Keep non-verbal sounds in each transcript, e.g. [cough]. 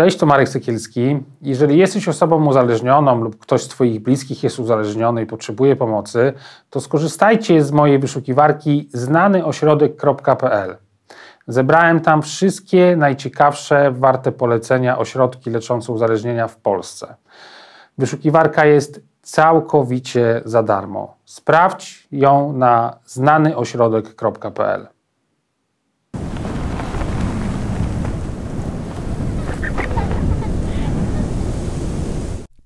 Cześć, to Marek Sekielski. Jeżeli jesteś osobą uzależnioną lub ktoś z Twoich bliskich jest uzależniony i potrzebuje pomocy, to skorzystajcie z mojej wyszukiwarki znanyośrodek.pl. Zebrałem tam wszystkie najciekawsze, warte polecenia ośrodki leczące uzależnienia w Polsce. Wyszukiwarka jest całkowicie za darmo. Sprawdź ją na znanyośrodek.pl.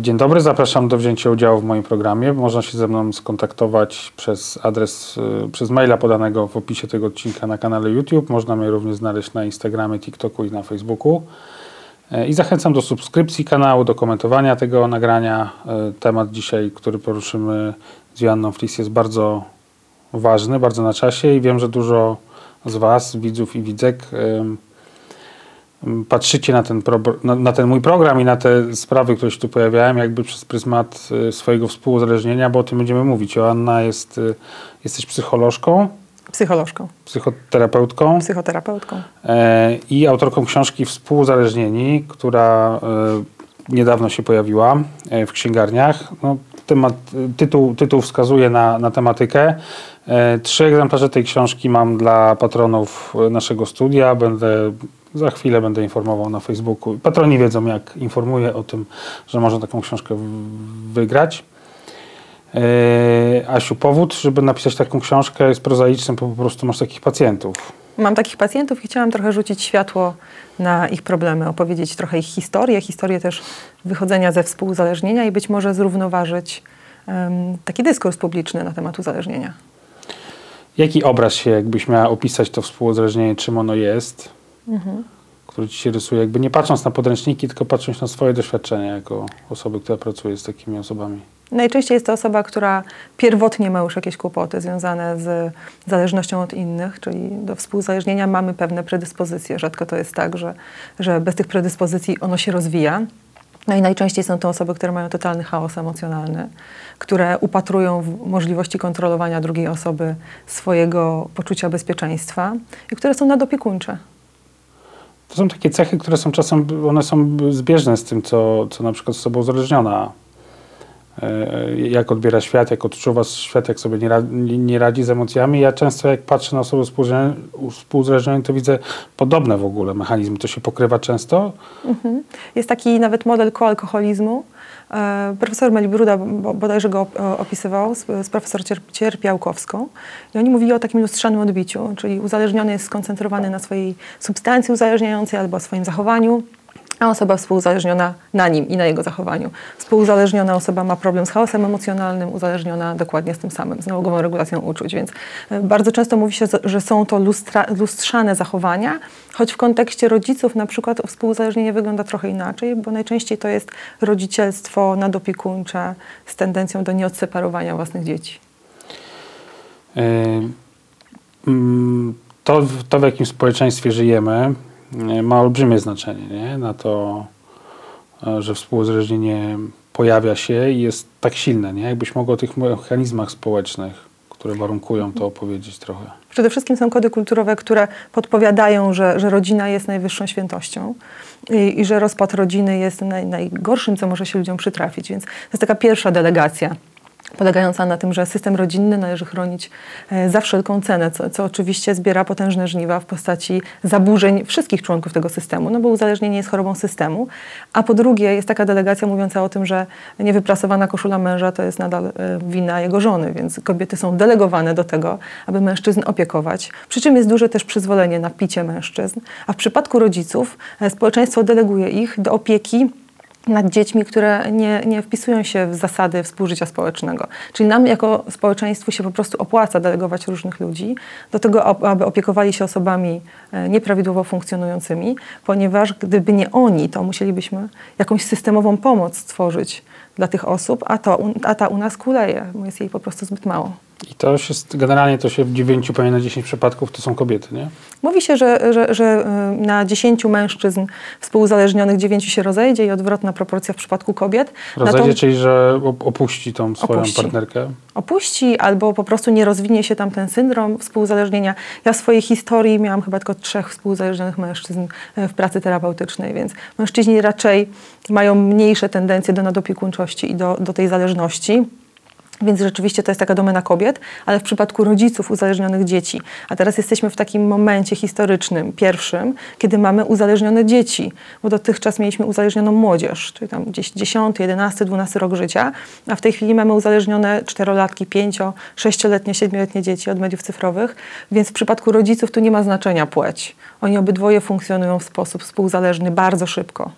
Dzień dobry, zapraszam do wzięcia udziału w moim programie. Można się ze mną skontaktować przez adres, e, przez maila podanego w opisie tego odcinka na kanale YouTube. Można mnie również znaleźć na Instagramie, TikToku i na Facebooku. E, I zachęcam do subskrypcji kanału, do komentowania tego nagrania. Temat dzisiaj, który poruszymy z Joanną Flis jest bardzo ważny, bardzo na czasie i wiem, że dużo z Was, widzów i widzek, patrzycie na ten, na, na, ten mój program i na te sprawy, które się tu pojawiają, jakby przez pryzmat y, swojego współuzależnienia, bo o tym będziemy mówić. Joanna jest, y, jesteś psycholożką. Psycholożką. Psychoterapeutką. Psychoterapeutką. E, I autorką książki Współuzależnieni, która e, niedawno się pojawiła e, w księgarniach. No, temat, tytuł, tytuł wskazuje na, na tematykę. E, trzy egzemplarze tej książki mam dla patronów naszego studia. Będę za chwilę będę informował na Facebooku. Patroni wiedzą, jak informuję o tym, że można taką książkę wygrać. E, Asiu, powód, żeby napisać taką książkę jest prozaiczny, bo po prostu masz takich pacjentów. Mam takich pacjentów i chciałam trochę rzucić światło na ich problemy, opowiedzieć trochę ich historię, historię też wychodzenia ze współuzależnienia i być może zrównoważyć um, taki dyskurs publiczny na temat uzależnienia. Jaki obraz się, jakbyś miała opisać to współuzależnienie, czym ono jest? Mhm. Który ci się rysuje, jakby nie patrząc na podręczniki, tylko patrząc na swoje doświadczenia jako osoby, która pracuje z takimi osobami. Najczęściej jest to osoba, która pierwotnie ma już jakieś kłopoty związane z zależnością od innych, czyli do współzależnienia mamy pewne predyspozycje. Rzadko to jest tak, że, że bez tych predyspozycji ono się rozwija. No i najczęściej są to osoby, które mają totalny chaos emocjonalny, które upatrują w możliwości kontrolowania drugiej osoby swojego poczucia bezpieczeństwa i które są nadopiekuńcze. To są takie cechy, które są czasem, one są zbieżne z tym, co, co na przykład osoba uzależniona e, jak odbiera świat, jak odczuwa świat, jak sobie nie, radzi, nie radzi z emocjami. Ja często jak patrzę na osoby współzależnione, to widzę podobne w ogóle mechanizmy. To się pokrywa często. Mhm. Jest taki nawet model koalkoholizmu, profesor Melibruda bodajże go opisywał z, z profesor Cierpiałkowską. I oni mówili o takim lustrzanym odbiciu, czyli uzależniony jest skoncentrowany na swojej substancji uzależniającej albo swoim zachowaniu, a osoba współuzależniona na nim i na jego zachowaniu. Współuzależniona osoba ma problem z chaosem emocjonalnym, uzależniona dokładnie z tym samym, z nałogową regulacją uczuć. Więc e, bardzo często mówi się, że są to lustra, lustrzane zachowania, choć w kontekście rodziców na przykład współuzależnienie wygląda trochę inaczej, bo najczęściej to jest rodzicielstwo nadopiekuńcze z tendencją do nieodseparowania własnych dzieci. Mm, to, to w jakim społeczeństwie żyjemy, ma olbrzymie znaczenie nie? na to, e, że współuzależnienie pojawia się i jest tak silne. Nie? Jakbyś mogła o tych mechanizmach społecznych, które warunkują to opowiedzieć trochę. Przede wszystkim są kody kulturowe, które podpowiadają, że, że rodzina jest najwyższą świętością i, i że rozpad rodziny jest naj, najgorszym, co może się ludziom przytrafić. Więc to jest taka pierwsza delegacja polegająca na tym, że system rodzinny należy chronić e, za wszelką cenę, co, co, oczywiście zbiera potężne żniwa w postaci zaburzeń wszystkich członków tego systemu, no bo uzależnienie jest chorobą systemu, a po drugie jest taka delegacja mówiąca o tym, że niewyprasowana koszula męża to jest nadal e, wina jego żony, więc kobiety są delegowane do tego, aby mężczyzn opiekować, przy czym jest duże też przyzwolenie na picie mężczyzn, a w przypadku rodziców e, społeczeństwo deleguje ich do opieki nad dziećmi, które nie, nie wpisują się w zasady współżycia społecznego. Czyli nam jako społeczeństwu się po prostu opłaca delegować różnych ludzi do tego, aby opiekowali się osobami e, nieprawidłowo funkcjonującymi, ponieważ gdyby nie oni, to musielibyśmy jakąś systemową pomoc stworzyć dla tych osób, a, to, a ta u nas kuleje, bo jest jej po prostu zbyt mało. I to się, generalnie to się w 9 pewnie na 10 przypadków to są kobiety, nie? Mówi się, że, że, że y, na 10 mężczyzn współuzależnionych 9 się rozejdzie i odwrotna proporcja w przypadku kobiet. Rozejdzie, tą... czyli że opuści tą swoją opuści. partnerkę? Opuści albo po prostu nie rozwinie się tam ten syndrom współuzależnienia. Ja w swojej historii miałam chyba tylko trzech współuzależnionych mężczyzn y, w pracy terapeutycznej, więc mężczyźni raczej mają mniejsze tendencje do nadopiekuńczości i do, do tej zależności. Więc rzeczywiście to jest taka domena kobiet, ale w przypadku rodziców uzależnionych dzieci, a teraz jesteśmy w takim momencie historycznym, pierwszym, kiedy mamy uzależnione dzieci, bo dotychczas mieliśmy uzależnioną młodzież, czyli tam gdzieś 10, 11, 12 rok życia, a w tej chwili mamy uzależnione czterolatki, pięcio, sześcioletnie, siedmioletnie dzieci od mediów cyfrowych, więc w przypadku rodziców tu nie ma znaczenia płeć. Oni obydwoje funkcjonują w sposób współzależny bardzo szybko.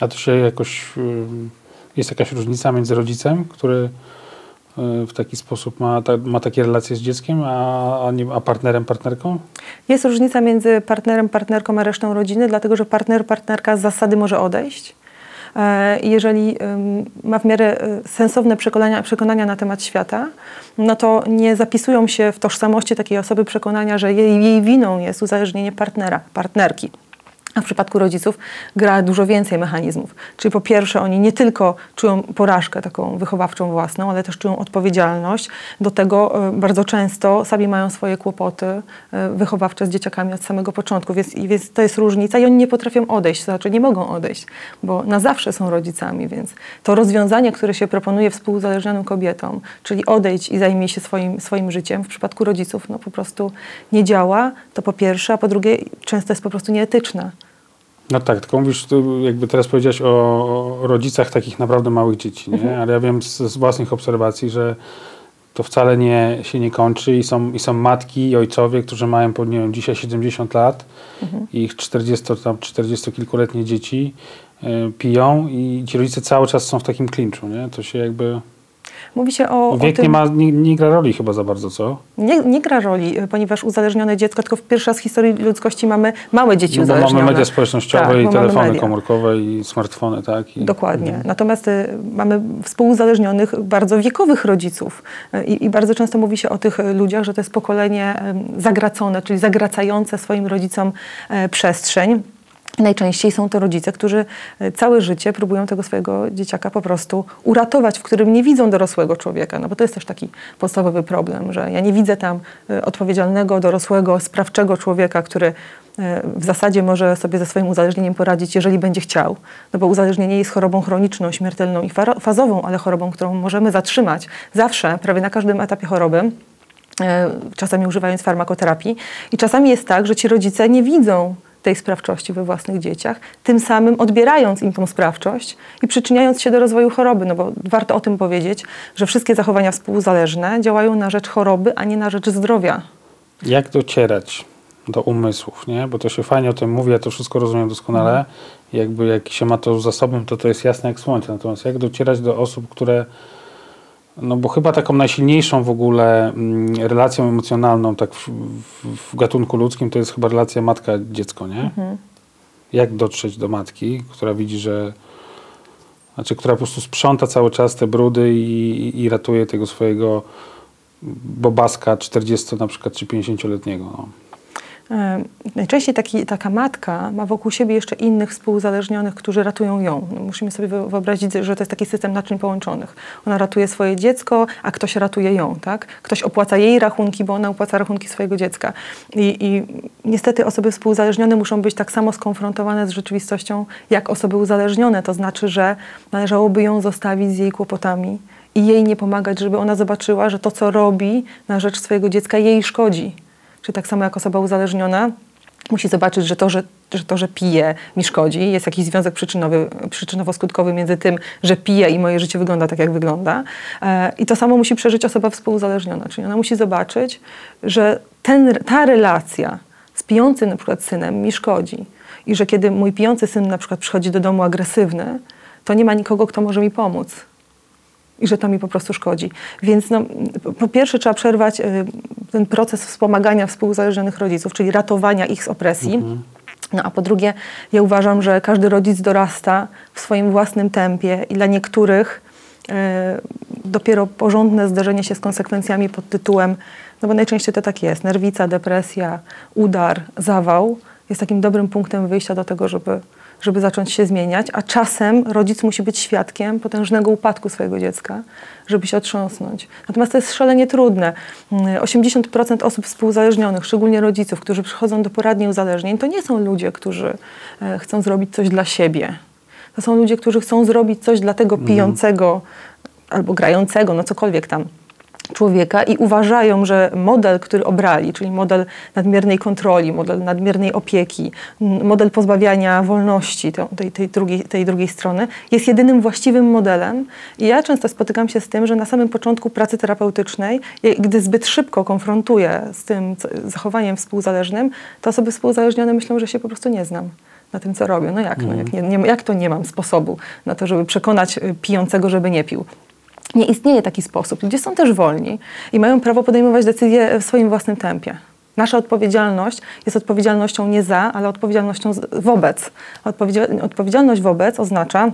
A to się jakoś, jest jakaś różnica między rodzicem, który w taki sposób ma, ta, ma takie relacje z dzieckiem, a, a, partnerem, partnerką? Jest różnica między partnerem, partnerką a resztą rodziny, dlatego że partner, partnerka z zasady może odejść. E, jeżeli ma w miarę e, sensowne przekonania, przekonania na temat świata, no to nie zapisują się w tożsamości takiej osoby przekonania, że jej, jej winą jest uzależnienie partnera, partnerki. A w przypadku rodziców gra dużo więcej mechanizmów. Czyli po pierwsze, oni nie tylko czują porażkę taką wychowawczą własną, ale też czują odpowiedzialność. Do tego e, bardzo często sami mają swoje kłopoty e, wychowawcze z dzieciakami od samego początku, więc, więc to jest różnica i oni nie potrafią odejść, to znaczy nie mogą odejść, bo na zawsze są rodzicami, więc to rozwiązanie, które się proponuje współzależnionym kobietom, czyli odejdź i zajmij się swoim, swoim życiem, w przypadku rodziców no po prostu nie działa, to po pierwsze, a po drugie często jest po prostu nieetyczne. No tak, tylko mówisz, jakby teraz powiedziałeś o rodzicach takich naprawdę małych dzieci, nie? Mhm. ale ja wiem z, z, własnych obserwacji, że to wcale nie, się nie kończy i są, i są matki i ojcowie, którzy mają, nie wiem, dzisiaj 70 lat mhm. i ich 40, tam 40 kilkuletnie dzieci y, piją i ci rodzice cały czas są w takim klinczu, nie? To się jakby... Mówi się o. Wiek o tym, nie, ma, nie, nie, gra roli chyba za bardzo, co? Nie, nie gra roli, ponieważ uzależnione dziecko, tylko w pierwszy raz w historii ludzkości mamy małe dzieci no, uzależnione. Mamy media społecznościowe tak, i telefony komórkowe i smartfony, tak? I, Dokładnie. Mhm. Natomiast y, mamy współuzależnionych bardzo wiekowych rodziców y, I, bardzo często mówi się o tych ludziach, że to jest pokolenie y, zagracone, czyli zagracające swoim rodzicom przestrzeń. Najczęściej są to rodzice, którzy e, całe życie próbują tego swojego dzieciaka po prostu uratować, w którym nie widzą dorosłego człowieka. No bo to jest też taki podstawowy problem, że ja nie widzę tam e, odpowiedzialnego, dorosłego, sprawczego człowieka, który e, w zasadzie może sobie ze swoim uzależnieniem poradzić, jeżeli będzie chciał. No bo uzależnienie jest chorobą chroniczną, śmiertelną i fazową, ale chorobą, którą możemy zatrzymać zawsze, prawie na każdym etapie choroby czasami używając farmakoterapii. I czasami jest tak, że ci rodzice nie widzą tej sprawczości we własnych dzieciach, tym samym odbierając im tą sprawczość i przyczyniając się do rozwoju choroby. No bo warto o tym powiedzieć, że wszystkie zachowania współzależne działają na rzecz choroby, a nie na rzecz zdrowia. Jak docierać do umysłów, nie? Bo to się fajnie o tym mówi, ja to wszystko rozumiem doskonale. Mhm. Jakby jak się ma to za sobą, to to jest jasne jak słońce. Natomiast jak docierać do osób, które no bo chyba taką najsilniejszą w ogóle mm, relacją emocjonalną tak w, w, w gatunku ludzkim to jest chyba relacja matka-dziecko, nie? Mhm. Jak dotrzeć do matki, która widzi, że znaczy, która po prostu sprząta cały czas te brudy i, i ratuje tego swojego bobaska 40 na przykład czy 50-letniego. No. Najczęściej taki, taka matka ma wokół siebie jeszcze innych współzależnionych, którzy ratują ją. No, musimy sobie wyobrazić, że to jest taki system naczyń połączonych. Ona ratuje swoje dziecko, a ktoś ratuje ją. Tak? Ktoś opłaca jej rachunki, bo ona opłaca rachunki swojego dziecka. I, I niestety osoby współzależnione muszą być tak samo skonfrontowane z rzeczywistością, jak osoby uzależnione. To znaczy, że należałoby ją zostawić z jej kłopotami i jej nie pomagać, żeby ona zobaczyła, że to, co robi na rzecz swojego dziecka, jej szkodzi czy tak samo jak osoba uzależniona, musi zobaczyć, że to, że, że to, że pije, mi szkodzi. Jest jakiś związek przyczynowy, przyczynowo-skutkowy między tym, że piję i moje życie wygląda tak, jak wygląda. E, I to samo musi przeżyć osoba współuzależniona. Czyli ona musi zobaczyć, że ten, ta relacja z pijącym na przykład synem mi szkodzi. I że kiedy mój pijący syn na przykład przychodzi do domu agresywny, to nie ma nikogo, kto może mi pomóc. I że to mi po prostu szkodzi. Więc no, po pierwsze trzeba przerwać y, ten proces wspomagania współuzależnionych rodziców, czyli ratowania ich z opresji. No a po drugie, ja uważam, że każdy rodzic dorasta w swoim własnym tempie i dla niektórych e, dopiero porządne zderzenie się z konsekwencjami pod tytułem, no bo najczęściej to tak jest, nerwica, depresja, udar, zawał jest takim dobrym punktem wyjścia do tego, żeby, żeby zacząć się zmieniać, a czasem rodzic musi być świadkiem potężnego upadku swojego dziecka, żeby się otrząsnąć. Natomiast to jest szalenie trudne. Mm, 80% osób współzależnionych, szczególnie rodziców, którzy przychodzą do poradni uzależnień, to nie są ludzie, którzy e, chcą zrobić coś dla siebie. To są ludzie, którzy chcą zrobić coś dla tego pijącego albo grającego, no cokolwiek tam człowieka i uważają, że model, który obrali, czyli model nadmiernej kontroli, model nadmiernej opieki, model pozbawiania wolności te- tej, tej, drugiej, tej drugiej strony, jest jedynym właściwym modelem. I ja często spotykam się z tym, że na samym początku pracy terapeutycznej, gdy zbyt szybko konfrontuję z tym zachowaniem współzależnym, to osoby współzależnione myślą, że się po prostu nie znam na tym, co robię. No jak, no, jak, nie, nie, jak to nie mam sposobu na to, żeby przekonać y, pijącego, żeby nie pił? Nie istnieje taki sposób. Ludzie są też wolni i mają prawo podejmować decyzje w swoim własnym tempie. Nasza odpowiedzialność jest odpowiedzialnością nie za, ale odpowiedzialnością wobec. Odpowiedzia- odpowiedzialność wobec oznacza,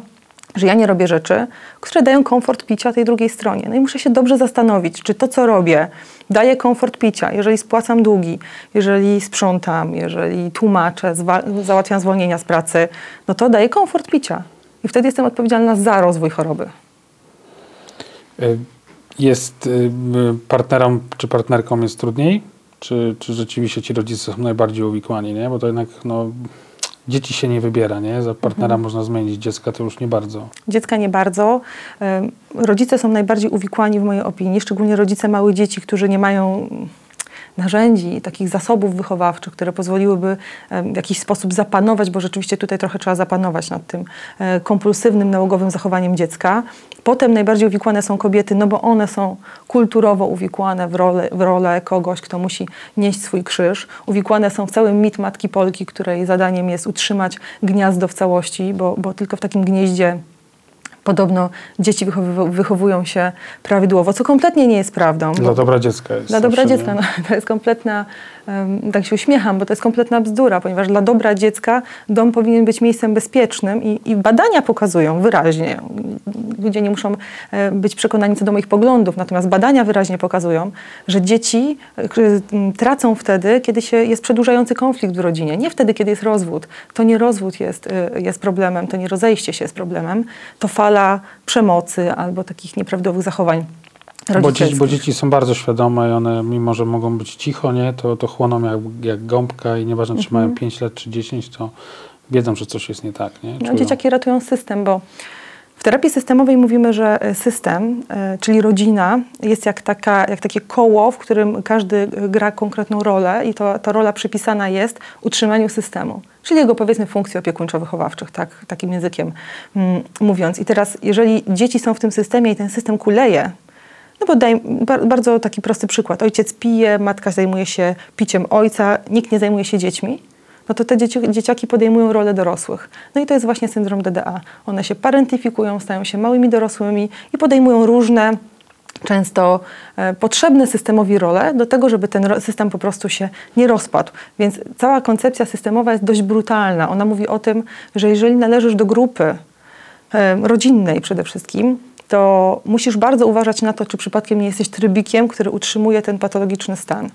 że ja nie robię rzeczy, które dają komfort picia tej drugiej stronie. No i muszę się dobrze zastanowić, czy to, co robię, daje komfort picia. Jeżeli spłacam długi, jeżeli sprzątam, jeżeli tłumaczę, załatwiam zwolnienia z pracy, no to daje komfort picia. I wtedy jestem odpowiedzialna za rozwój choroby. Y, Jest y, y, partnerom czy partnerkom jest trudniej? Czy, czy rzeczywiście ci rodzice są najbardziej uwikłani, nie? Bo to jednak no, dzieci się nie wybiera, nie? Za partnera można zmienić, dziecka to już nie bardzo. Dziecka nie bardzo. Rodzice są najbardziej uwikłani w mojej opinii, szczególnie rodzice małych dzieci, którzy nie mają narzędzi, takich zasobów wychowawczych, które pozwoliłyby w jakiś sposób zapanować, bo rzeczywiście tutaj trochę trzeba zapanować nad tym e, kompulsywnym, nałogowym zachowaniem dziecka. Potem najbardziej uwikłane są kobiety, no bo one są kulturowo uwikłane w rolę, w rolę kogoś, kto musi nieść swój krzyż. Uwikłane są w cały mit Matki Polki, której zadaniem jest utrzymać gniazdo w całości, bo, bo tylko w takim gnieździe Podobno dzieci wychowują się prawidłowo, co kompletnie nie jest prawdą. Dla dobra dziecka jest. dla dobra dziecka no, to jest kompletna, tak się uśmiecham, bo to jest kompletna bzdura, ponieważ dla dobra dziecka dom powinien być miejscem bezpiecznym i, i badania pokazują wyraźnie, ludzie nie muszą e, być przekonani co do moich poglądów, natomiast badania wyraźnie pokazują, że dzieci e, tracą wtedy, kiedy się jest przedłużający konflikt w rodzinie, nie wtedy, kiedy jest rozwód. To nie rozwód jest, e, jest problemem, to nie rozejście się jest problemem, to fala przemocy albo takich nieprawidłowych zachowań Bo dzieci, bo dzieci są bardzo świadome i one, mimo że mogą być cicho, nie, to, to chłoną jak, jak gąbka i nieważne, czy Mhm. mają 5 lat czy 10, to wiedzą, że coś jest nie tak. Nie? No, dzieciaki ratują system, bo w terapii systemowej mówimy, że e, system, e, czyli rodzina, jest jak, taka, jak takie koło, w którym każdy e, gra konkretną rolę i to, ta rola przypisana jest utrzymaniu systemu, czyli jego powiedzmy funkcji opiekuńczo-wychowawczych, tak, takim językiem mm, mówiąc. I teraz, jeżeli dzieci są w tym systemie i ten system kuleje, no bo daj bar- bardzo taki prosty przykład. Ojciec pije, matka zajmuje się piciem ojca, nikt nie zajmuje się dziećmi. No to te dzieci, dzieciaki podejmują rolę dorosłych. No i to jest właśnie syndrom DDA. One się parentyfikują, stają się małymi dorosłymi i podejmują różne, często e, potrzebne systemowi role do tego, żeby ten system po prostu się nie rozpadł. Więc cała koncepcja systemowa jest dość brutalna. Ona mówi o tym, że jeżeli należysz do grupy e, rodzinnej przede wszystkim, to musisz bardzo uważać na to, czy przypadkiem nie jesteś trybikiem, który utrzymuje ten patologiczny stan.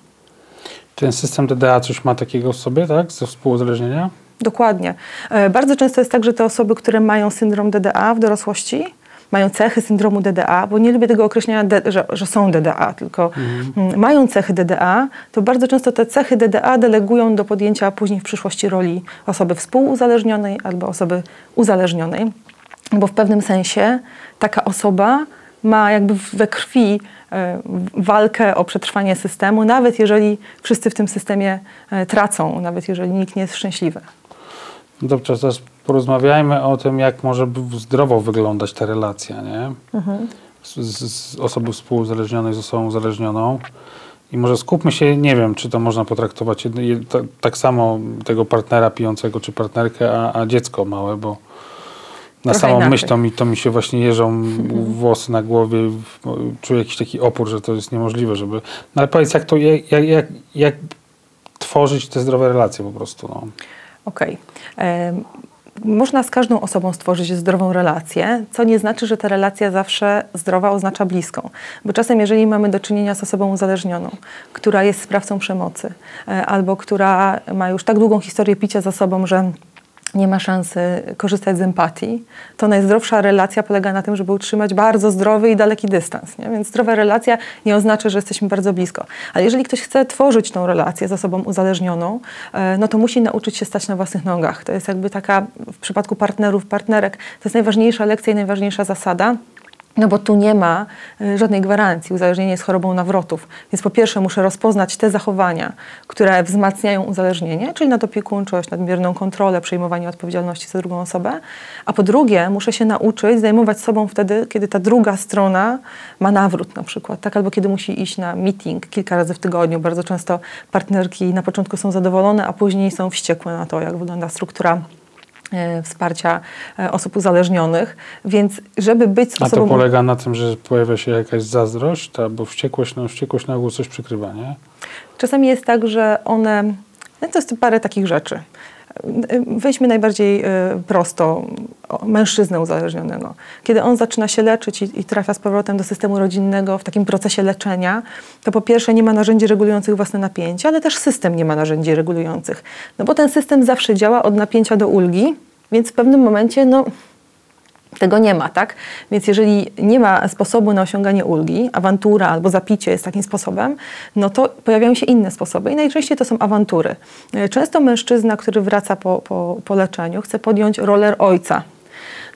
Ten system DDA coś ma takiego w sobie, tak? Ze współuzależnienia? Dokładnie. E, Bardzo często jest tak, że te osoby, które mają syndrom DDA w dorosłości, mają cechy syndromu DDA, bo nie lubię tego określenia, że, że są DDA, tylko mm, mają cechy DDA, to bardzo często te cechy DDA delegują do podjęcia później w przyszłości roli osoby współuzależnionej albo osoby uzależnionej, bo w pewnym sensie taka osoba ma jakby we krwi e, walkę o przetrwanie systemu, nawet jeżeli wszyscy w tym systemie e, tracą, nawet jeżeli nikt nie jest szczęśliwy. Dobrze, teraz porozmawiajmy o tym, jak może zdrowo wyglądać ta relacja, nie? Z, z, z osoby współuzależnionej z osobą uzależnioną. I może skupmy się, nie wiem, czy to można potraktować tak samo tego partnera pijącego, czy partnerkę, a, a dziecko małe, bo na samą inaczej. myśl to mi, to mi się właśnie jeżą [laughs] włosy na głowie, czuję jakiś taki opór, że to jest niemożliwe, żeby... No ale powiedz, jak to, jak, jak, jak, tworzyć te zdrowe relacje po prostu, no. Okej. Em, Można z każdą osobą stworzyć zdrową relację, co nie znaczy, że ta relacja zawsze zdrowa oznacza bliską. Bo czasem, jeżeli mamy do czynienia z osobą uzależnioną, która jest sprawcą przemocy, e, albo która ma już tak długą historię picia za sobą, że nie ma szansy korzystać z empatii, to najzdrowsza relacja polega na tym, żeby utrzymać bardzo zdrowy i daleki dystans. Nie? Więc zdrowa relacja nie oznacza, że jesteśmy bardzo blisko. Ale jeżeli ktoś chce tworzyć tą relację z osobą uzależnioną, e, no to musi nauczyć się stać na własnych nogach. To jest jakby taka w przypadku partnerów, partnerek, to jest najważniejsza lekcja i najważniejsza zasada. No bo tu nie ma y, żadnej gwarancji. Uzależnienie jest chorobą nawrotów. Więc po pierwsze muszę rozpoznać te zachowania, które wzmacniają uzależnienie, czyli nadopiekuńczość, nadmierną kontrolę, przejmowanie odpowiedzialności za drugą osobę. A po drugie muszę się nauczyć zajmować sobą wtedy, kiedy ta druga strona ma nawrót na przykład, tak? albo kiedy musi iść na meeting kilka razy w tygodniu. Bardzo często partnerki na początku są zadowolone, a później są wściekłe na to, jak wygląda struktura e, wsparcia e, osób uzależnionych, więc żeby być z A to osobą... polega na tym, że pojawia się jakaś zazdrość, albo wściekłość, no wściekłość na ogół coś przykrywa, nie? Czasami jest tak, że one. No to jest parę takich rzeczy. Weźmy najbardziej e, prosto mężczyznę uzależnionego. Kiedy on zaczyna się leczyć i, i trafia z powrotem do systemu rodzinnego w takim procesie leczenia, to po pierwsze nie ma narzędzi regulujących własne napięcie, ale też system nie ma narzędzi regulujących. No bo ten system zawsze działa od napięcia do ulgi, więc w pewnym momencie no, tego nie ma, tak? Więc jeżeli nie ma sposobu na osiąganie ulgi, awantura albo zapicie jest takim sposobem, no to pojawiają się inne sposoby i najczęściej to są awantury. E, Często mężczyzna, który wraca po, po, po leczeniu, chce podjąć roler ojca.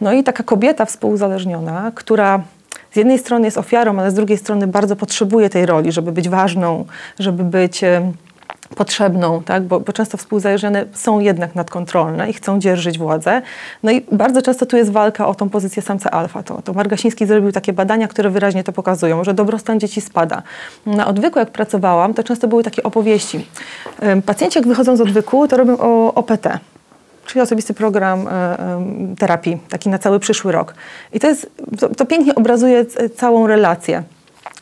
No i taka kobieta współuzależniona, która z jednej strony jest ofiarą, ale z drugiej strony bardzo potrzebuje tej roli, żeby być ważną, żeby być... potrzebną, tak? bo, bo często współzależnione są jednak nadkontrolne i chcą dzierżyć władzę. No i bardzo często tu jest walka o tą pozycję samca alfa. To, to Margasiński zrobił takie badania, które wyraźnie to pokazują, że dobrostan dzieci spada. Na odwyku jak pracowałam, to często były takie opowieści. Pacjenci jak wychodzą z odwyku, to robią o, OPT, czyli osobisty program e, terapii, taki na cały przyszły rok. I to, jest, to, to pięknie obrazuje c- całą relację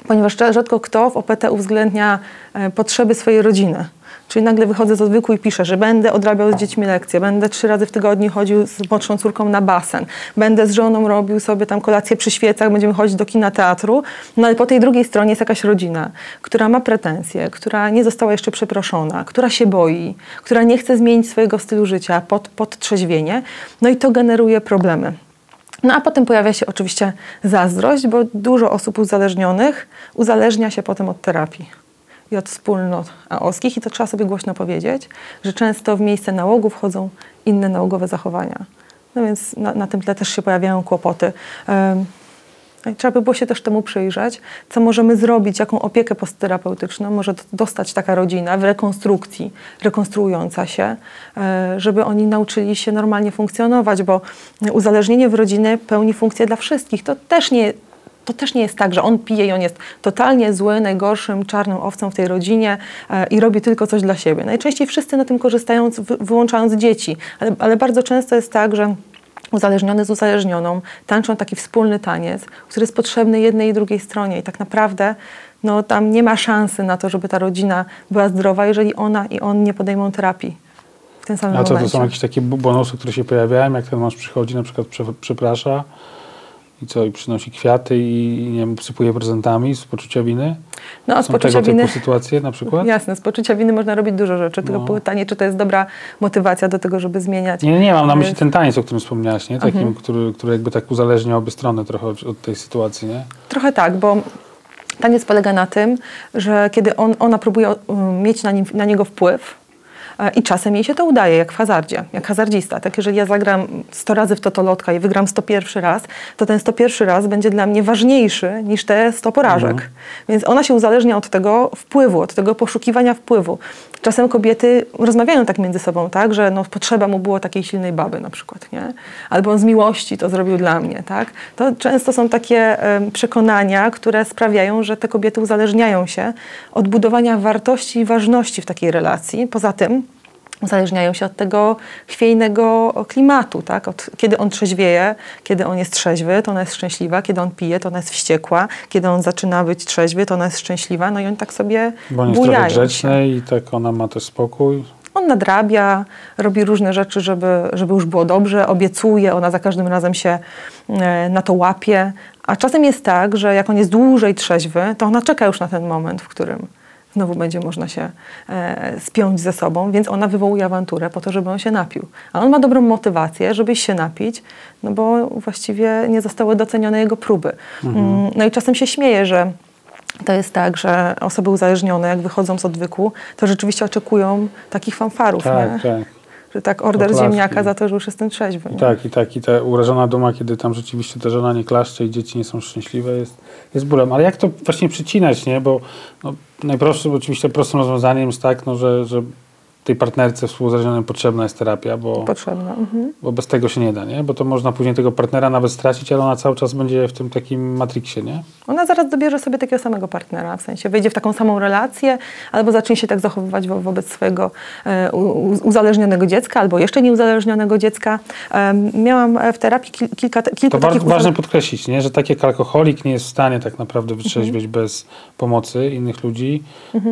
ponieważ rza- rzadko kto w OPT uwzględnia e, potrzeby swojej rodziny. Czyli nagle wychodzę z odwyku i piszę, że będę odrabiał z dziećmi lekcje, będę trzy razy w tygodniu chodził z młodszą córką na basen, będę z żoną robił sobie tam kolację przy świecach, będziemy chodzić do kina, teatru. No ale po tej drugiej stronie jest jakaś rodzina, która ma pretensje, która nie została jeszcze przeproszona, która się boi, która nie chce zmienić swojego stylu życia pod, pod trzeźwienie. No i to generuje problemy. No a potem pojawia się oczywiście zazdrość, bo dużo osób uzależnionych uzależnia się potem od terapii i od wspólnot aoskich i to trzeba sobie głośno powiedzieć, że często w miejsce nałogu wchodzą inne nałogowe zachowania. No więc na, na tym tle też się pojawiają kłopoty. No Trzeba by było się też temu przyjrzeć, co możemy zrobić, jaką opiekę postterapeutyczną może dostać taka rodzina w rekonstrukcji, rekonstruująca się, e, żeby oni nauczyli się normalnie funkcjonować, bo uzależnienie w rodzinie pełni funkcję dla wszystkich. To też nie, to też nie jest tak, że on pije i on jest totalnie zły, najgorszym, czarną owcą w tej rodzinie e, i robi tylko coś dla siebie. Najczęściej wszyscy na tym korzystają, wy- wyłączając dzieci, ale, ale bardzo często jest tak, że uzależniony z uzależnioną tańczą taki wspólny taniec, który jest potrzebny jednej i drugiej stronie i tak naprawdę no, tam nie ma szansy na to, żeby ta rodzina była zdrowa, jeżeli ona i on nie podejmą terapii w tym samym A co, to momencie. są jakieś takie bonusy, które się pojawiają, jak ten mąż przychodzi, na przykład prze, przeprasza i co, i przynosi kwiaty i nie wiem, sypuje prezentami z poczucia winy? No, z Są poczucia tego typu winy, sytuacje na przykład? [laughs] jasne, z poczucia winy można robić dużo rzeczy, tylko No. pytanie, czy to jest dobra motywacja do tego, żeby zmieniać. Nie, nie, mam na myśli ten taniec, o którym wspomniałaś, nie? Takim, Mhm. który, który jakby tak uzależnia obie strony trochę od, od tej sytuacji, nie? Trochę tak, bo taniec polega na tym, że kiedy on, ona próbuje um, mieć na, nim, na niego wpływ, i czasem jej się to udaje, jak w hazardzie, jak hazardzista. Tak, jeżeli ja zagram 100 razy w totolotka i wygram 101 raz, to ten 101 raz będzie dla mnie ważniejszy niż te 100 porażek. Więc ona się uzależnia od tego wpływu, od tego poszukiwania wpływu. Czasem kobiety rozmawiają tak między sobą, tak, że no, potrzeba mu było takiej silnej baby na przykład, nie? Albo on z miłości to zrobił dla mnie, tak? To często są takie przekonania, które sprawiają, że te kobiety uzależniają się od budowania wartości i ważności w takiej relacji. Poza tym uzależniają się od tego chwiejnego klimatu, tak? Od, kiedy on trzeźwieje, kiedy on jest trzeźwy, to ona jest szczęśliwa, kiedy on pije, to ona jest wściekła, kiedy on zaczyna być trzeźwy, to ona jest szczęśliwa, no i oni tak sobie Bo on jest trochę grzeczny i tak ona ma też spokój. On nadrabia, robi różne rzeczy, żeby, żeby już było dobrze, obiecuje, ona za każdym razem się e, na to łapie. A czasem jest tak, że jak on jest dłużej trzeźwy, to ona czeka już na ten moment, w którym znowu będzie można się e, spiąć ze sobą, więc ona wywołuje awanturę po to, żeby on się napił. A on ma dobrą motywację, żeby się napić, no bo właściwie nie zostały docenione jego próby. Mm, No i czasem się śmieje, że to jest tak, że osoby uzależnione, jak wychodzą z odwyku, to rzeczywiście oczekują takich fanfarów, nie? Tak, tak. Order Oklaski. ziemniaka za to, że już jestem trzeźwy. Nie? tak, i tak. I ta urażona duma, kiedy tam rzeczywiście ta żona nie klaszcze i dzieci nie są szczęśliwe, jest, jest bólem. Ale jak to właśnie przycinać, nie? Bo no, najprostszym, oczywiście prostym rozwiązaniem jest tak, no, że, że tej partnerce współuzależnionej potrzebna jest terapia, bo, Potrzebna. Mhm. bo bez tego się nie da, nie? Bo to można później tego partnera nawet stracić, ale ona cały czas będzie w tym takim matriksie, nie? Ona zaraz dobierze sobie takiego samego partnera, w sensie wejdzie w taką samą relację, albo zacznie się tak zachowywać wo wobec swojego e, uzależnionego dziecka, albo jeszcze nieuzależnionego dziecka. Em, miałam e, w terapii kil kilka, kilku To takich ważne uzale- podkreślić, nie? że tak jak alkoholik nie jest w stanie tak naprawdę wytrzeźwieć Mhm. bez pomocy innych ludzi,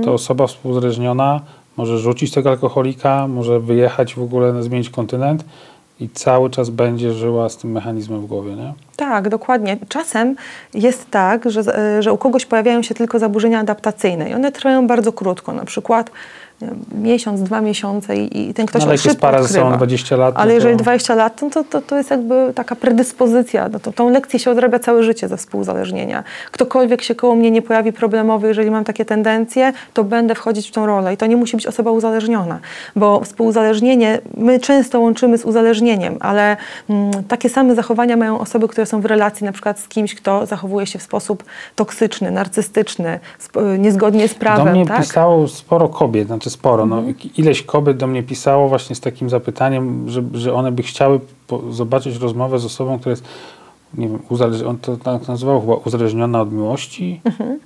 to osoba współzależniona może rzucić tego alkoholika, może wyjechać w ogóle, zmienić kontynent i cały czas będzie żyła z tym mechanizmem w głowie. Nie? Tak, dokładnie. Czasem jest tak, że, e, że u kogoś pojawiają się tylko zaburzenia adaptacyjne i one trwają bardzo krótko, na przykład miesiąc, dwa miesiące i, i ten ktoś No, ale szybko para odkrywa. sobą 20 lat, Ale no to- jeżeli 20 lat, no to, to, to jest jakby taka predyspozycja. No to, tą lekcję się odrabia całe życie ze współuzależnienia. Ktokolwiek się koło mnie nie pojawi problemowy, jeżeli mam takie tendencje, to będę wchodzić w tą rolę. I to nie musi być osoba uzależniona, bo współuzależnienie my często łączymy z uzależnieniem, ale mm, takie same zachowania mają osoby, które są w relacji na przykład z kimś, kto zachowuje się w sposób toksyczny, narcystyczny, sp- niezgodnie z prawem. Do mnie tak? pisało sporo kobiet, znaczy sporo. Mhm. No, ileś kobiet do mnie pisało właśnie z takim zapytaniem, że, że one by chciały po, zobaczyć rozmowę z osobą, która jest, nie wiem, uzależ- on to tak nazywał chyba uzależniona od miłości. Mhm.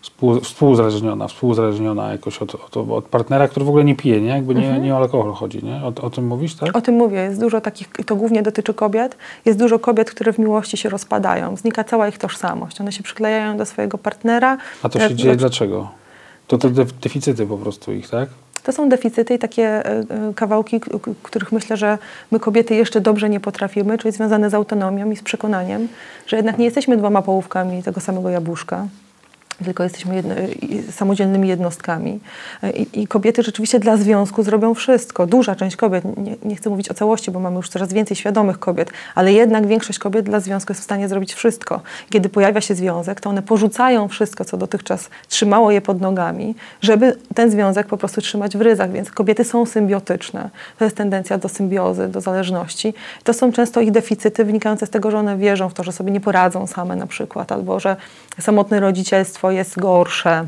Współ, współuzależniona, współuzależniona jakoś od, od, od partnera, który w ogóle nie pije, nie? Jakby nie, Mhm. nie o alkohol chodzi, nie? O, o tym mówisz, tak? O tym mówię, jest dużo takich, to głównie dotyczy kobiet, jest dużo kobiet, które w miłości się rozpadają, znika cała ich tożsamość, one się przyklejają do swojego partnera. A to się dzieje jak- dlaczego? To te def- deficyty po prostu ich, tak? To są deficyty i takie e, e, kawałki, których myślę, że my kobiety jeszcze dobrze nie potrafimy, czyli związane z autonomią i z przekonaniem, że jednak nie jesteśmy dwoma połówkami tego samego jabłuszka. Tylko jesteśmy jedno, samodzielnymi jednostkami. I, I kobiety rzeczywiście dla związku zrobią wszystko. Duża część kobiet, nie, nie chcę mówić o całości, bo mamy już coraz więcej świadomych kobiet, ale jednak większość kobiet dla związku jest w stanie zrobić wszystko. Kiedy pojawia się związek, to one porzucają wszystko, co dotychczas trzymało je pod nogami, żeby ten związek po prostu trzymać w ryzach. Więc kobiety są symbiotyczne. To jest tendencja do symbiozy, do zależności. To są często ich deficyty wynikające z tego, że one wierzą w to, że sobie nie poradzą same na przykład, albo że samotne rodzicielstwo jest gorsze,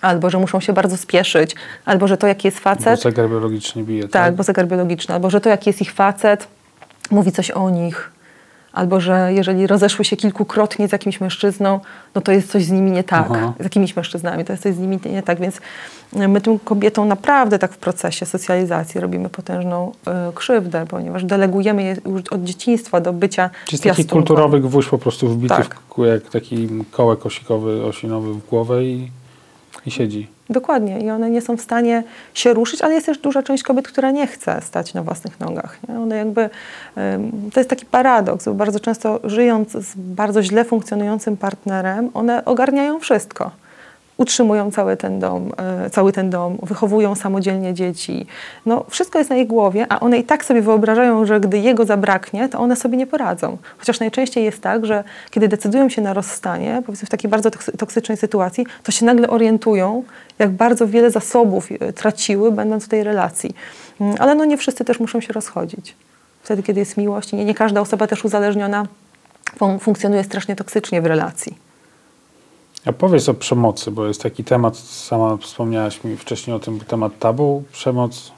albo że muszą się bardzo spieszyć, albo że to, jaki jest Bo facet, zegar biologicznie bije, tak? tak, bo zegar biologiczny, albo że to, jaki jest ich facet, mówi coś o nich, albo że jeżeli rozeszły się kilkukrotnie z jakimś mężczyzną, no to jest coś z nimi nie tak, Aha. z jakimiś mężczyznami, to jest coś z nimi nie tak, więc my tym kobietom naprawdę tak w procesie socjalizacji robimy potężną y, krzywdę, ponieważ delegujemy je już od dzieciństwa do bycia Czy jest taki kulturowy gwóźdź po prostu wbity Tak. w, jak taki kołek osikowy, osinowy w głowę i, i siedzi. Dokładnie. I one nie są w stanie się ruszyć, ale jest też duża część kobiet, która nie chce stać na własnych nogach. Nie? One jakby, to jest taki paradoks, bo bardzo często żyjąc z bardzo źle funkcjonującym partnerem, one ogarniają wszystko. Utrzymują cały ten dom, e, cały ten dom, wychowują samodzielnie dzieci. No, wszystko jest na ich głowie, a one i tak sobie wyobrażają, że gdy jego zabraknie, to one sobie nie poradzą. Chociaż najczęściej jest tak, że kiedy decydują się na rozstanie, powiedzmy w takiej bardzo toksy- toksycznej sytuacji, to się nagle orientują, jak bardzo wiele zasobów e, traciły, będąc w tej relacji. Mm, Ale no nie wszyscy też muszą się rozchodzić. Wtedy, kiedy jest miłość, nie, nie każda osoba też uzależniona fun- funkcjonuje strasznie toksycznie w relacji. A powiedz o przemocy, bo jest taki temat, sama wspomniałaś mi wcześniej o tym, temat tabu, przemoc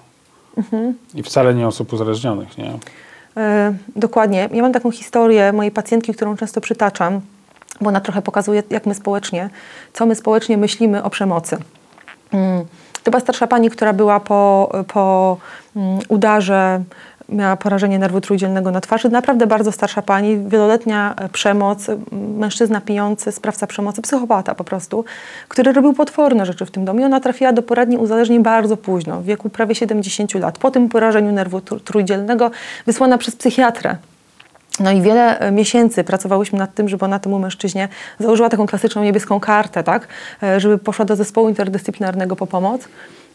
Mhm. i wcale nie osób uzależnionych, nie? E, Dokładnie. Ja mam taką historię mojej pacjentki, którą często przytaczam, bo ona trochę pokazuje, jak my społecznie, co my społecznie myślimy o przemocy. Mm, To była starsza pani, która była po, po um, udarze miała porażenie nerwu trójdzielnego na twarzy. Naprawdę bardzo starsza pani, wieloletnia e, przemoc, mężczyzna pijący, sprawca przemocy, psychopata po prostu, który robił potworne rzeczy w tym domu. I ona trafiła do poradni uzależnień bardzo późno, w wieku prawie 70 lat. Po tym porażeniu nerwu trójdzielnego wysłana przez psychiatrę no i wiele e, miesięcy pracowałyśmy nad tym, żeby ona temu mężczyźnie założyła taką klasyczną niebieską kartę, tak? E, żeby poszła do zespołu interdyscyplinarnego po pomoc.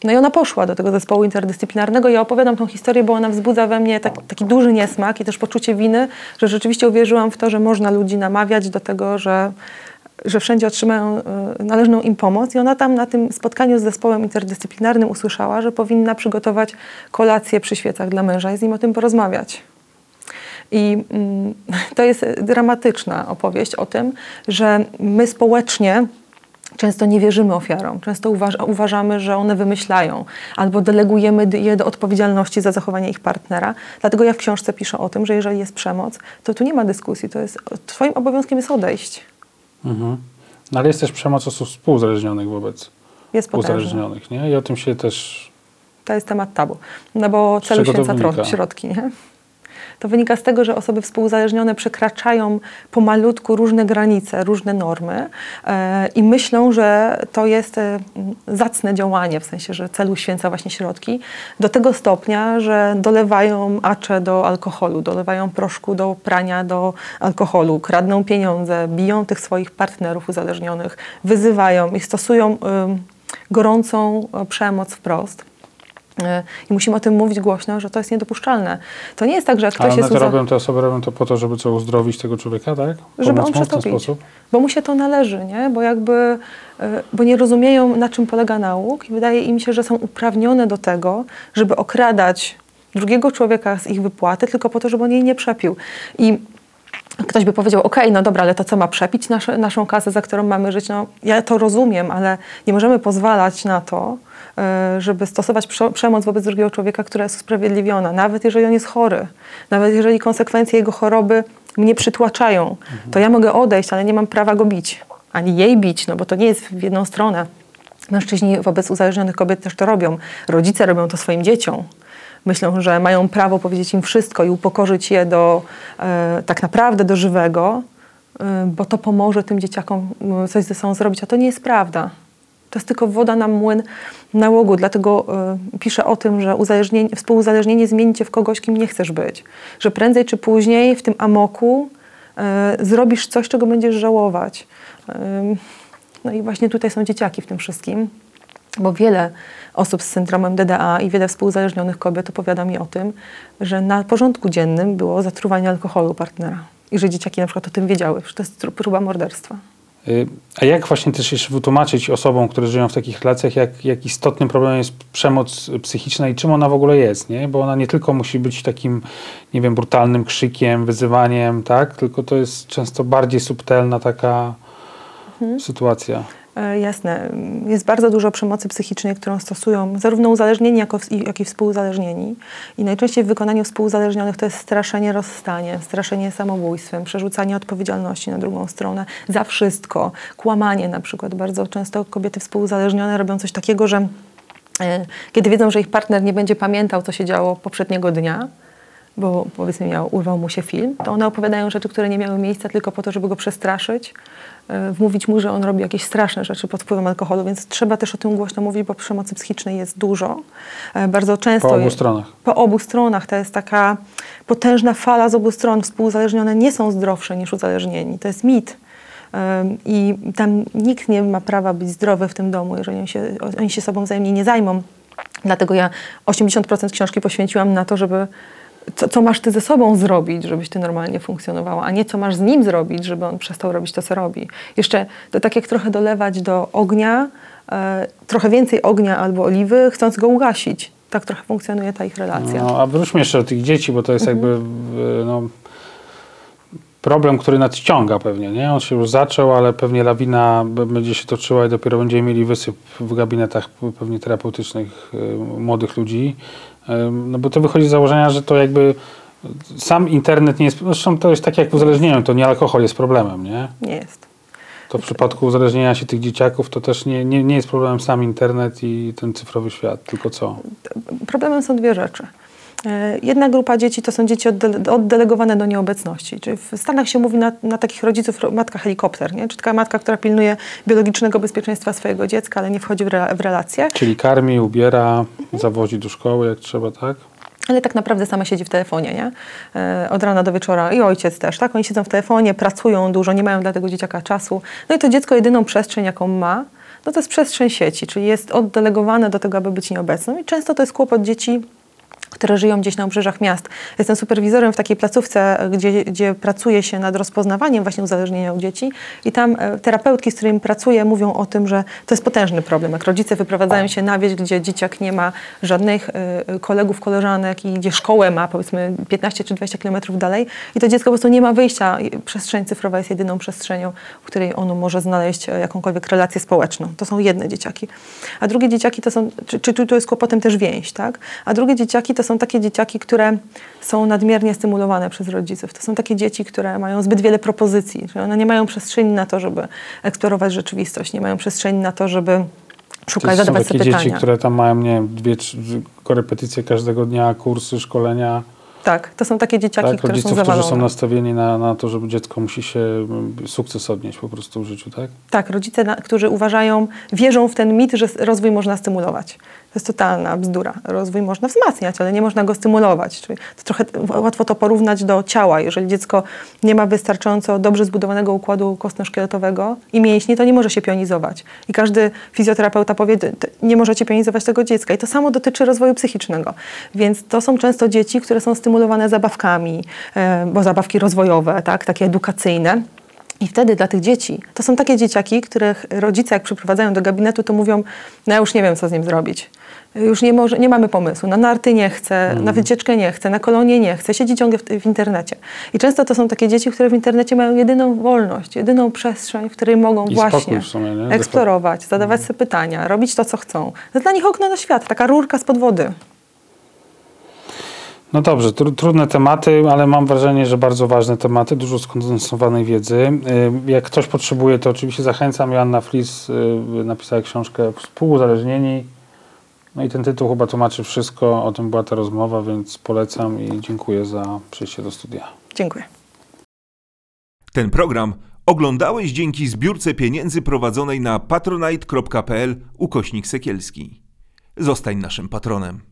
No i ona poszła do tego zespołu interdyscyplinarnego. Ja opowiadam tą historię, bo ona wzbudza we mnie tak, taki duży niesmak i też poczucie winy, że rzeczywiście uwierzyłam w to, że można ludzi namawiać do tego, że, że wszędzie otrzymają y, należną im pomoc. I ona tam na tym spotkaniu z zespołem interdyscyplinarnym usłyszała, że powinna przygotować kolację przy świecach dla męża i z nim o tym porozmawiać. I mm, [laughs] to jest dramatyczna opowieść o tym, że my społecznie Często nie wierzymy ofiarom, często uważamy, że one wymyślają, albo delegujemy je do odpowiedzialności za zachowanie ich partnera. Dlatego ja w książce piszę o tym, że jeżeli jest przemoc, to tu nie ma dyskusji, to jest, twoim obowiązkiem jest odejść. Mhm. No ale jest też przemoc osób współzależnionych wobec jest uzależnionych, nie? I o tym się też... To jest temat tabu, no bo celu święca środki, nie? To wynika z tego, że osoby współzależnione przekraczają pomalutku różne granice, różne normy e, i myślą, że to jest e, zacne działanie, w sensie, że celu święca właśnie środki, do tego stopnia, że dolewają acze do alkoholu, dolewają proszku do prania do alkoholu, kradną pieniądze, biją tych swoich partnerów uzależnionych, wyzywają i stosują gorącą e, przemoc wprost. E, I musimy o tym mówić głośno, że to jest niedopuszczalne. To nie jest tak, że jak ktoś A jest... to robią, te osoby robią to po to, żeby co, uzdrowić tego człowieka, tak? Pomóc żeby on przetopić. Bo mu się to należy, nie? Bo jakby... E, bo nie rozumieją, na czym polega nauk i wydaje im się, że są uprawnione do tego, żeby okradać drugiego człowieka z ich wypłaty tylko po to, żeby on jej nie przepił. I Ktoś by powiedział, ok, no dobra, ale to co ma przepić naszą kasę, za którą mamy żyć? No, ja to rozumiem, ale nie możemy pozwalać na to, żeby stosować przemoc wobec drugiego człowieka, która jest usprawiedliwiona, nawet jeżeli on jest chory, nawet jeżeli konsekwencje jego choroby mnie przytłaczają, to ja mogę odejść, ale nie mam prawa go bić, ani jej bić, no bo to nie jest w jedną stronę. Mężczyźni wobec uzależnionych kobiet też to robią. Rodzice robią to swoim dzieciom. Myślą, że mają prawo powiedzieć im wszystko i upokorzyć je do e, tak naprawdę do żywego, e, bo to pomoże tym dzieciakom coś ze sobą zrobić, a to nie jest prawda. To jest tylko woda na młyn nałogu, dlatego y, piszę o tym, że uzależnienie, współuzależnienie zmieni cię w kogoś, kim nie chcesz być. Że prędzej czy później w tym amoku y, zrobisz coś, czego będziesz żałować. Y, no i właśnie tutaj są dzieciaki w tym wszystkim, bo wiele osób z syndromem DDA i wiele współuzależnionych kobiet opowiada mi o tym, że na porządku dziennym było zatruwanie alkoholu partnera i że dzieciaki na przykład o tym wiedziały, że to jest próba morderstwa. Y, a jak właśnie też jeszcze wytłumaczyć osobom, które żyją w takich relacjach, jak, jak istotnym problemem jest przemoc psychiczna i czym ona w ogóle jest, nie? Bo ona nie tylko musi być takim, nie wiem, brutalnym krzykiem, wyzywaniem, tak? Tylko to jest często bardziej subtelna taka mhm. sytuacja. E, jasne. Jest bardzo dużo przemocy psychicznej, którą stosują zarówno uzależnieni, jak i współuzależnieni. I najczęściej w wykonaniu współuzależnionych to jest straszenie rozstaniem, straszenie samobójstwem, przerzucanie odpowiedzialności na drugą stronę za wszystko, kłamanie na przykład. Bardzo często kobiety współuzależnione robią coś takiego, że e, kiedy wiedzą, że ich partner nie będzie pamiętał, co się działo poprzedniego dnia, bo powiedzmy miał, urwał mu się film, to one opowiadają rzeczy, które nie miały miejsca tylko po to, żeby go przestraszyć, E, wmówić mu, że on robi jakieś straszne rzeczy pod wpływem alkoholu, więc trzeba też o tym głośno mówić, bo przemocy psychicznej jest dużo. E, bardzo często. Po obu stronach. Po obu stronach. To jest taka potężna fala z obu stron. Współuzależnione nie są zdrowsze niż uzależnieni. To jest mit. E, I tam nikt nie ma prawa być zdrowy w tym domu, jeżeli oni się, oni się sobą wzajemnie nie zajmą. Dlatego ja 80% książki poświęciłam na to, żeby co, co, masz ty ze sobą zrobić, żebyś ty normalnie funkcjonowała, a nie co masz z nim zrobić, żeby on przestał robić to, co robi. Jeszcze to tak jak trochę dolewać do ognia, e, trochę więcej ognia albo oliwy, chcąc go ugasić. Tak trochę funkcjonuje ta ich relacja. No, a wróćmy jeszcze do tych dzieci, bo to jest mhm. jakby no, problem, który nadciąga pewnie, nie? On się już zaczął, ale pewnie lawina będzie się toczyła i dopiero będziemy mieli wysyp w gabinetach pewnie terapeutycznych y, młodych ludzi. No bo to wychodzi z założenia, że to jakby sam internet nie jest, zresztą to jest tak jak w uzależnieniu, to nie alkohol jest problemem, nie? Nie jest. To w przypadku uzależnienia się tych dzieciaków to też nie, nie, nie jest problemem sam internet i ten cyfrowy świat, tylko co? Problemem są dwie rzeczy. E, Jedna grupa dzieci to są dzieci oddele- oddelegowane do nieobecności. Czyli w Stanach się mówi na, na takich rodziców ro- matka helikopter, nie? czy taka matka, która pilnuje biologicznego bezpieczeństwa swojego dziecka, ale nie wchodzi w, re, w relacje. Czyli karmi, ubiera, Mhm. zawozi do szkoły jak trzeba, tak? Ale tak naprawdę sama siedzi w telefonie, nie? E, Od rana do wieczora i ojciec też, tak? Oni siedzą w telefonie, pracują dużo, nie mają dla tego dzieciaka czasu. No i to dziecko jedyną przestrzeń, jaką ma, no to jest przestrzeń sieci, czyli jest oddelegowane do tego, aby być nieobecną. I często to jest kłopot dzieci, które żyją gdzieś na obrzeżach miast. Jestem superwizorem w takiej placówce, gdzie, gdzie pracuje się nad rozpoznawaniem właśnie uzależnienia u dzieci i tam e, terapeutki, z którymi pracuję, mówią o tym, że to jest potężny problem. Jak rodzice wyprowadzają się na wieś, gdzie dzieciak nie ma żadnych e, kolegów, koleżanek i gdzie szkołę ma powiedzmy 15 czy 20 kilometrów dalej i to dziecko po prostu nie ma wyjścia. Przestrzeń cyfrowa jest jedyną przestrzenią, w której ono może znaleźć e, jakąkolwiek relację społeczną. To są jedne dzieciaki. A drugie dzieciaki to są, czy, czy tu to jest kłopotem też więź, tak? A drugie dzieciaki to są takie dzieciaki, które są nadmiernie stymulowane przez rodziców. To są takie dzieci, które mają zbyt wiele propozycji, że one nie mają przestrzeni na to, żeby eksplorować rzeczywistość, nie mają przestrzeni na to, żeby To szukać, są zadawać takie sobie dzieci, pytania. które tam mają, nie wiem, dwie, trzy korepetycje każdego dnia, kursy, szkolenia. Tak, to są takie dzieciaki, tak, które są rodziców, którzy zawalone. są nastawieni na, na to, żeby dziecko musi się mm, sukces odnieść po prostu w życiu, tak? Tak, rodzice, którzy uważają, wierzą w ten mit, że rozwój można stymulować. To jest totalna bzdura. Rozwój można wzmacniać, ale nie można go stymulować. Czyli to trochę łatwo to porównać do ciała. Jeżeli dziecko nie ma wystarczająco dobrze zbudowanego układu kostno-szkieletowego i mięśni, to nie może się pionizować. I każdy fizjoterapeuta powie, "Ty- ty nie możecie pionizować tego dziecka. I to samo dotyczy rozwoju psychicznego. Więc to są często dzieci, które są stymulowane zabawkami, e, bo zabawki rozwojowe, tak, takie edukacyjne. I wtedy dla tych dzieci, to są takie dzieciaki, których rodzice jak przyprowadzają do gabinetu, to mówią, no ja już nie wiem, co z nim zrobić. Już nie, może, nie mamy pomysłu. Na narty nie chcę, na wycieczkę nie chcę, na kolonie nie chcę, siedzi ciągle w, w internecie. I często to są takie dzieci, które w internecie mają jedyną wolność, jedyną przestrzeń, w której mogą I właśnie sumie, eksplorować, zadawać sobie pytania, robić to, co chcą. To dla nich okno na świat, taka rurka spod wody. No dobrze, tru, trudne tematy, ale mam wrażenie, że bardzo ważne tematy, dużo skondensowanej wiedzy. Y, Jak ktoś potrzebuje, to oczywiście zachęcam. Joanna Flis y, napisała książkę Współuzależnieni. No i ten tytuł chyba tłumaczy wszystko, o tym była ta rozmowa, więc polecam i dziękuję za przyjście do studia. Dziękuję. Ten program oglądałeś dzięki zbiórce pieniędzy prowadzonej na patronite.pl ukośnik sekielski. Zostań naszym patronem.